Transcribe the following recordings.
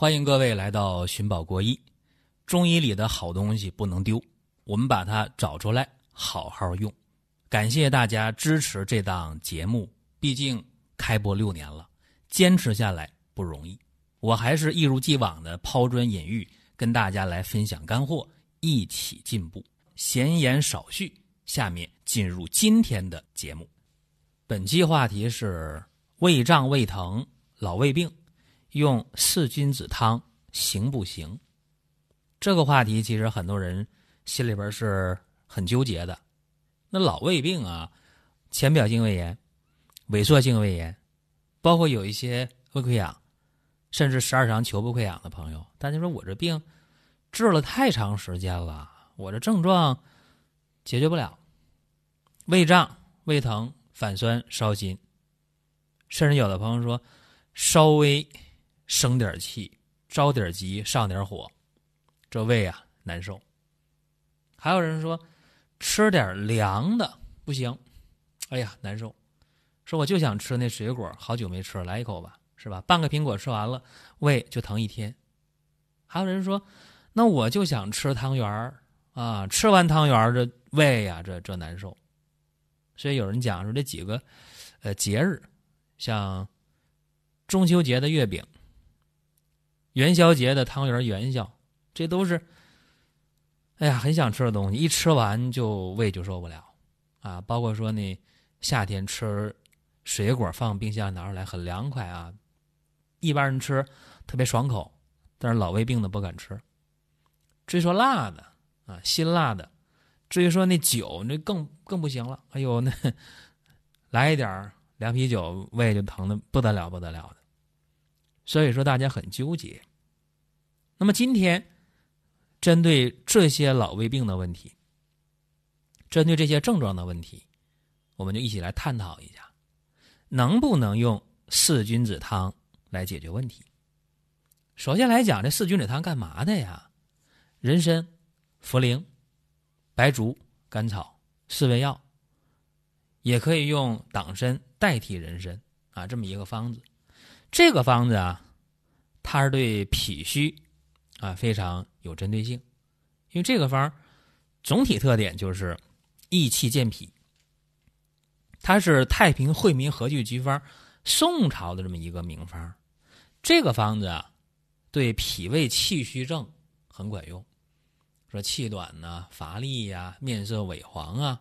欢迎各位来到寻宝国医。中医里的好东西不能丢，我们把它找出来，好好用。感谢大家支持这档节目，毕竟开播六年了，坚持下来不容易。我还是一如既往的抛砖引玉，跟大家来分享干货，一起进步。闲言少叙，下面进入今天的节目。本期话题是胃胀胃疼、老胃病，用四君子汤行不行？这个话题其实很多人心里边是很纠结的。那老胃病啊，浅表性胃炎、萎缩性胃炎，包括有一些胃溃疡，甚至十二肠球部溃疡的朋友，大家说我这病治了太长时间了，我这症状解决不了，胃胀、胃疼、反酸、烧心，甚至有的朋友说稍微生点气、着点急、上点火。这胃啊难受，还有人说吃点凉的不行，哎呀难受，说我就想吃那水果，好久没吃了，来一口吧，是吧？半个苹果吃完了，胃就疼一天。还有人说，那我就想吃汤圆儿啊，吃完汤圆儿这胃呀这这难受。所以有人讲说这几个呃节日，像中秋节的月饼，元宵节的汤圆元宵。这都是，哎呀，很想吃的东西，一吃完就胃就受不了，啊，包括说那夏天吃水果放冰箱拿出来很凉快啊，一般人吃特别爽口，但是老胃病的不敢吃。至于说辣的啊，辛辣的，至于说那酒那更更不行了，哎呦那来一点凉啤酒，胃就疼的不得了不得了的。所以说大家很纠结。那么今天。针对这些老胃病的问题，针对这些症状的问题，我们就一起来探讨一下，能不能用四君子汤来解决问题？首先来讲，这四君子汤干嘛的呀？人参、茯苓、白术、甘草四味药，也可以用党参代替人参啊，这么一个方子。这个方子啊，它是对脾虚。啊，非常有针对性，因为这个方总体特点就是益气健脾。它是太平惠民和聚局方宋朝的这么一个名方。这个方子啊，对脾胃气虚症很管用。说气短呐、乏力呀、面色萎黄啊、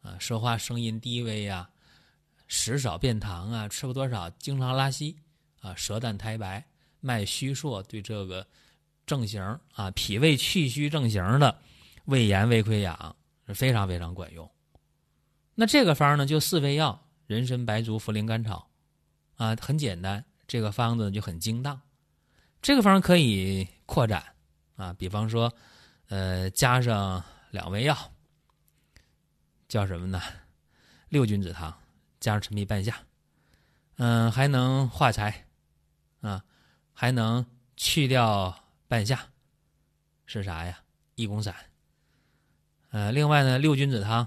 啊说话声音低微呀、食少便溏啊、吃不多少经常拉稀啊、舌淡苔白、脉虚数，对这个。正型啊，脾胃气虚正型的胃炎、胃溃疡是非常非常管用。那这个方呢，就四味药：人参、白术、茯苓、甘草，啊，很简单。这个方子就很精当。这个方可以扩展啊，比方说，呃，加上两味药，叫什么呢？六君子汤，加上陈皮、半夏，嗯，还能化财啊，还能去掉。半夏是啥呀？益功散。呃，另外呢，六君子汤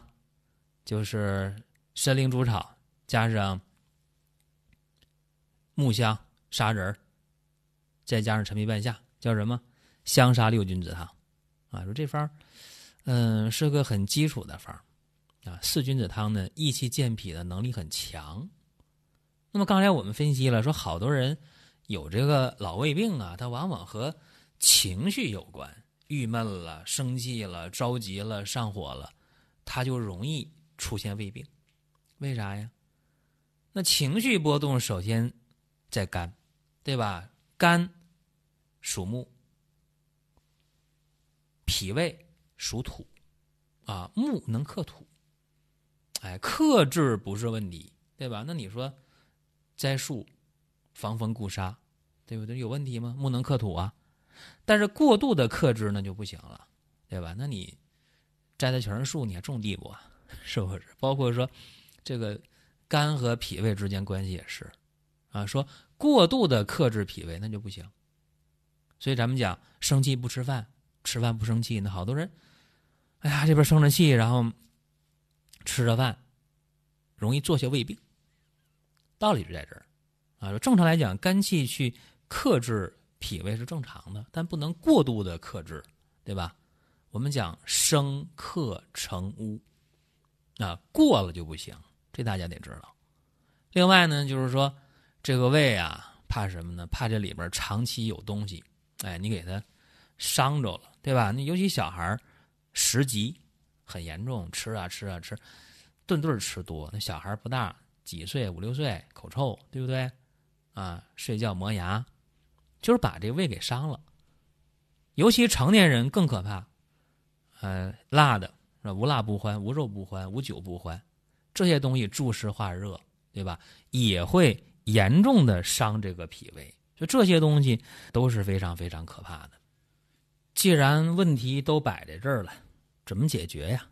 就是参苓竹草加上木香、砂仁再加上陈皮、半夏，叫什么？香砂六君子汤。啊，说这方嗯，是个很基础的方啊。四君子汤呢，益气健脾的能力很强。那么刚才我们分析了，说好多人有这个老胃病啊，他往往和情绪有关，郁闷了、生气了、着急了、上火了，他就容易出现胃病。为啥呀？那情绪波动首先在肝，对吧？肝属木，脾胃属土，啊，木能克土，哎，克制不是问题，对吧？那你说栽树防风固沙，对不对？有问题吗？木能克土啊。但是过度的克制那就不行了，对吧？那你摘的全是树，你还种地不？是不是？包括说这个肝和脾胃之间关系也是啊。说过度的克制脾胃那就不行。所以咱们讲生气不吃饭，吃饭不生气。那好多人，哎呀，这边生着气，然后吃着饭，容易做些胃病。道理就在这儿啊。正常来讲，肝气去克制。脾胃是正常的，但不能过度的克制，对吧？我们讲生克成污，啊，过了就不行，这大家得知道。另外呢，就是说这个胃啊，怕什么呢？怕这里边长期有东西，哎，你给它伤着了，对吧？那尤其小孩食积很严重，吃啊吃啊吃，顿顿吃多。那小孩不大，几岁五六岁，口臭，对不对？啊，睡觉磨牙，就是把这胃给伤了。尤其成年人更可怕，呃，辣的是？无辣不欢，无肉不欢，无酒不欢，这些东西助湿化热。对吧？也会严重的伤这个脾胃，就这些东西都是非常非常可怕的。既然问题都摆在这儿了，怎么解决呀？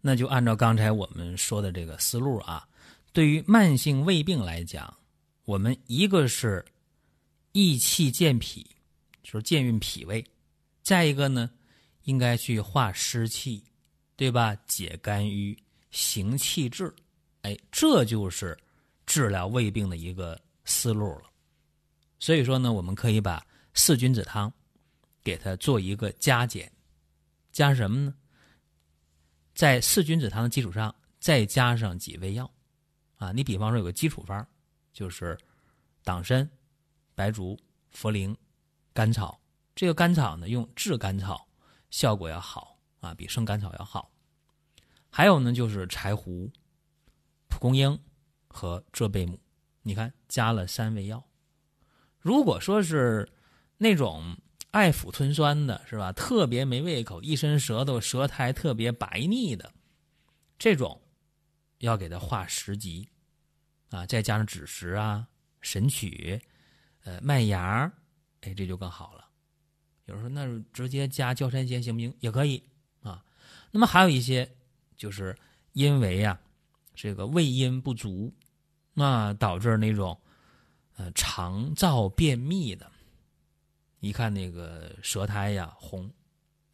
那就按照刚才我们说的这个思路啊。对于慢性胃病来讲，我们一个是益气健脾，就是健运脾胃；再一个呢，应该去化湿气，对吧？解肝郁，行气滞。哎，这就是治疗胃病的一个思路了。所以说呢，我们可以把四君子汤给它做一个加减，加什么呢？在四君子汤的基础上再加上几味药啊。你比方说有个基础方，就是党参、白术、茯苓、甘草。这个甘草呢，用炙甘草效果要好啊，比生甘草要好。还有呢，就是柴胡。蒲公英和浙贝母，你看加了三味药。如果说是那种爱腐吞酸的，是吧？特别没胃口，一伸舌头，舌苔特别白腻的，这种要给它化食积啊，再加上枳实啊、神曲、呃麦芽，哎，这就更好了。有人说，那直接加焦山仙行不行？也可以啊。那么还有一些，就是因为呀。这个胃阴不足，那导致那种呃肠燥便秘的，一看那个舌苔呀红，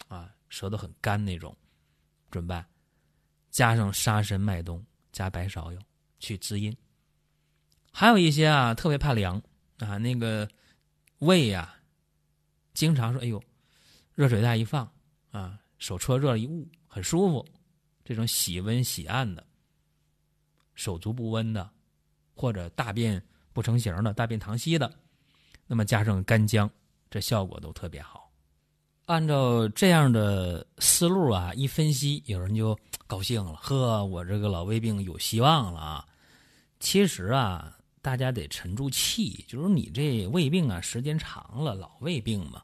啊舌头很干那种，怎么办？加上沙参、麦冬加白芍药去滋阴。还有一些啊特别怕凉啊，那个胃呀，经常说哎呦，热水袋一放啊，手搓热了一捂很舒服，这种喜温喜按的。手足不温的，或者大便不成形的、大便溏稀的，那么加上干姜，这效果都特别好。按照这样的思路啊，一分析，有人就高兴了：呵，我这个老胃病有希望了啊！其实啊，大家得沉住气，就是你这胃病啊，时间长了，老胃病嘛，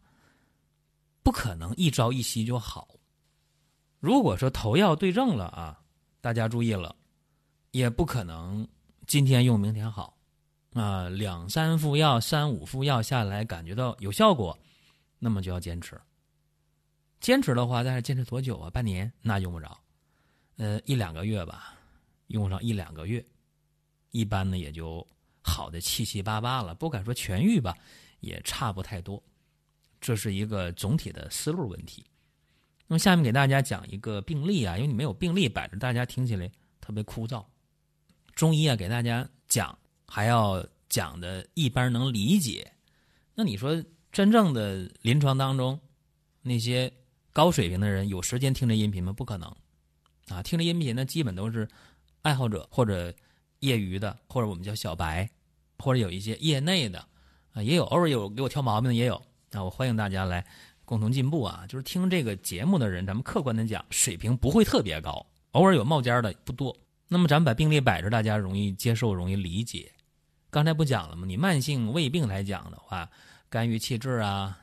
不可能一朝一夕就好。如果说头药对症了啊，大家注意了。也不可能今天用明天好，啊，两三副药、三五副药下来感觉到有效果，那么就要坚持。坚持的话，但是坚持多久啊？半年那用不着，呃，一两个月吧，用上一两个月，一般呢也就好的七七八八了。不敢说痊愈吧，也差不太多。这是一个总体的思路问题。那么下面给大家讲一个病例啊，因为你没有病例摆着，大家听起来特别枯燥。中医啊，给大家讲还要讲的一般能理解。那你说真正的临床当中，那些高水平的人有时间听这音频吗？不可能啊！听这音频呢，基本都是爱好者或者业余的，或者我们叫小白，或者有一些业内的啊，也有偶尔有给我挑毛病的也有啊。我欢迎大家来共同进步啊！就是听这个节目的人，咱们客观的讲，水平不会特别高，偶尔有冒尖的不多。那么咱们把病例摆着，大家容易接受，容易理解。刚才不讲了吗？你慢性胃病来讲的话，肝郁气滞啊，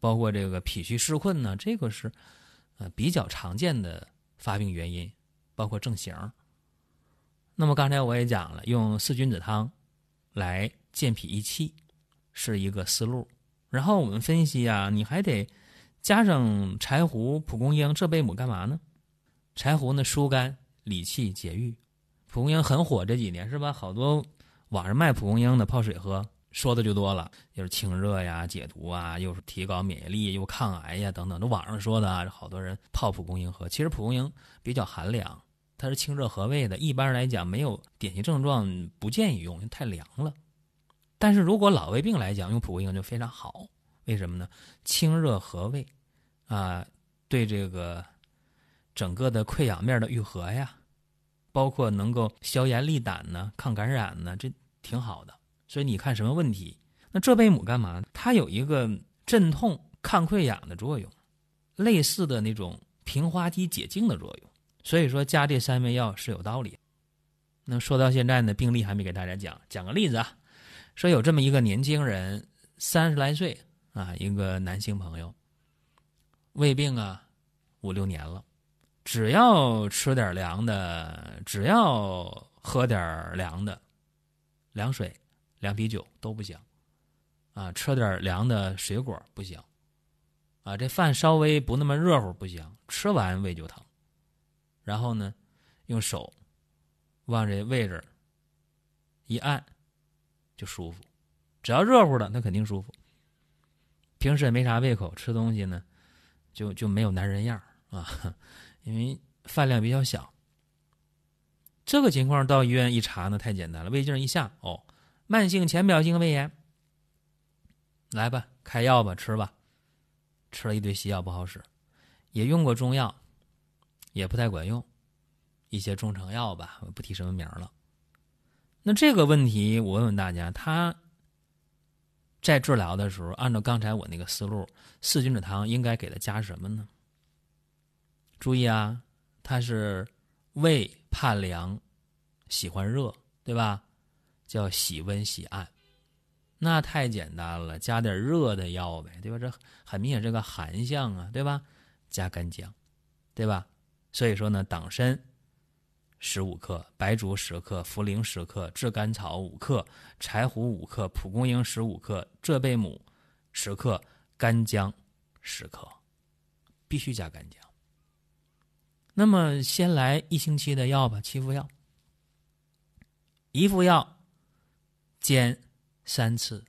包括这个脾虚湿困呢，这个是呃比较常见的发病原因，包括症型。那么刚才我也讲了，用四君子汤来健脾益气是一个思路。然后我们分析啊，你还得加上柴胡、蒲公英、浙贝母干嘛呢？柴胡呢疏肝。理气解郁，蒲公英很火这几年是吧？好多网上卖蒲公英的泡水喝，说的就多了，又是清热呀、解毒啊，又是提高免疫力，又抗癌呀等等。都网上说的啊，好多人泡蒲公英喝。其实蒲公英比较寒凉，它是清热和胃的，一般来讲没有典型症状，不建议用，因为太凉了。但是如果老胃病来讲，用蒲公英就非常好。为什么呢？清热和胃，啊，对这个整个的溃疡面的愈合呀，包括能够消炎利胆呢、抗感染呢，这挺好的。所以你看什么问题？那浙贝母干嘛？它有一个镇痛、抗溃疡的作用，类似的那种平滑肌解痉的作用。所以说加这三味药是有道理。那说到现在呢，病例还没给大家讲，讲个例子啊，说有这么一个年轻人，三十来岁。啊，一个男性朋友，胃病啊，五六年了，只要吃点凉的，只要喝点凉的，凉水、凉啤酒都不行，啊，吃点凉的水果不行，啊，这饭稍微不那么热乎不行，吃完胃就疼，然后呢，用手往这位置一按就舒服，只要热乎的，那肯定舒服。平时也没啥胃口，吃东西呢，就就没有男人样啊，因为饭量比较小。这个情况到医院一查呢，太简单了，胃镜一下，哦，慢性浅表性胃炎。来吧，开药吧，吃吧。吃了一堆西药不好使，也用过中药，也不太管用。一些中成药吧，我不提什么名了。那这个问题，我问问大家，他。在治疗的时候，按照刚才我那个思路，四君子汤应该给他加什么呢？注意啊，他是胃怕凉，喜欢热，对吧？叫喜温喜暗，那太简单了，加点热的药呗，对吧？这很明显是个寒象啊，对吧？加干姜，对吧？所以说呢，党参。十五克，白术十克，茯苓十克，炙甘草五克，柴胡五克，蒲公英十五克，浙贝母十克，干姜十克，必须加干姜。那么先来一星期的药吧，七副药，一副药煎三次，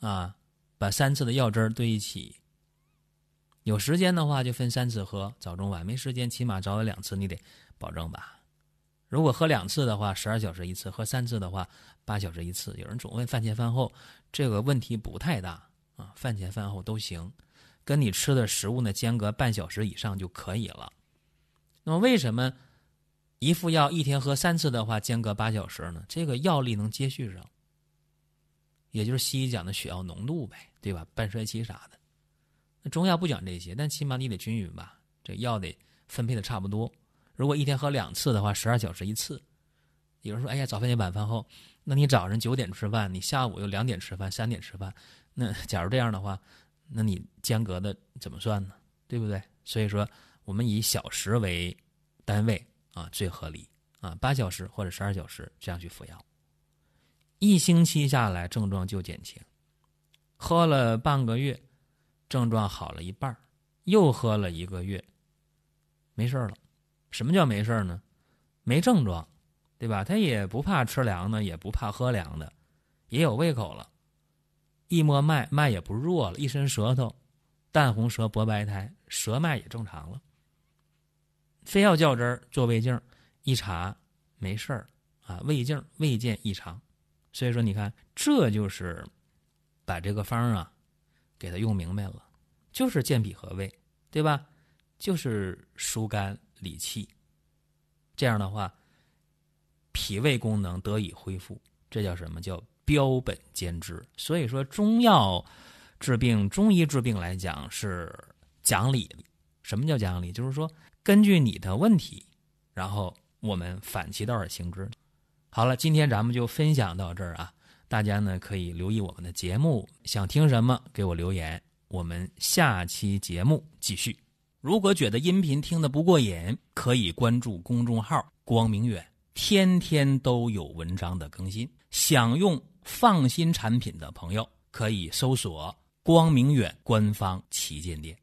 啊，把三次的药汁兑一起。有时间的话就分三次喝，早中晚；没时间，起码早晚两次，你得保证吧。如果喝两次的话，十二小时一次；喝三次的话，八小时一次。有人总问饭前饭后，这个问题不太大啊，饭前饭后都行，跟你吃的食物呢间隔半小时以上就可以了。那么为什么一副药一天喝三次的话间隔八小时呢？这个药力能接续上，也就是西医讲的血药浓度呗，对吧？半衰期啥的。那中药不讲这些，但起码你得均匀吧，这药得分配的差不多。如果一天喝两次的话，十二小时一次。有人说：“哎呀，早饭点晚饭后，那你早上九点吃饭，你下午又两点吃饭，三点吃饭，那假如这样的话，那你间隔的怎么算呢？对不对？所以说，我们以小时为单位啊，最合理啊，八小时或者十二小时这样去服药，一星期下来症状就减轻。喝了半个月，症状好了一半又喝了一个月，没事了。什么叫没事呢？没症状，对吧？他也不怕吃凉的，也不怕喝凉的，也有胃口了。一摸脉，脉也不弱了，一伸舌头，淡红舌，薄白苔，舌脉也正常了。非要较真儿做胃镜，一查没事儿啊，胃镜未见异常。所以说，你看，这就是把这个方啊给他用明白了，就是健脾和胃，对吧？就是疏肝。理气，这样的话，脾胃功能得以恢复，这叫什么叫标本兼治？所以说，中药治病，中医治病来讲是讲理。什么叫讲理？就是说，根据你的问题，然后我们反其道而行之。好了，今天咱们就分享到这儿啊，大家呢可以留意我们的节目，想听什么给我留言，我们下期节目继续。如果觉得音频听得不过瘾，可以关注公众号“光明远”，天天都有文章的更新。想用放心产品的朋友，可以搜索“光明远”官方旗舰店。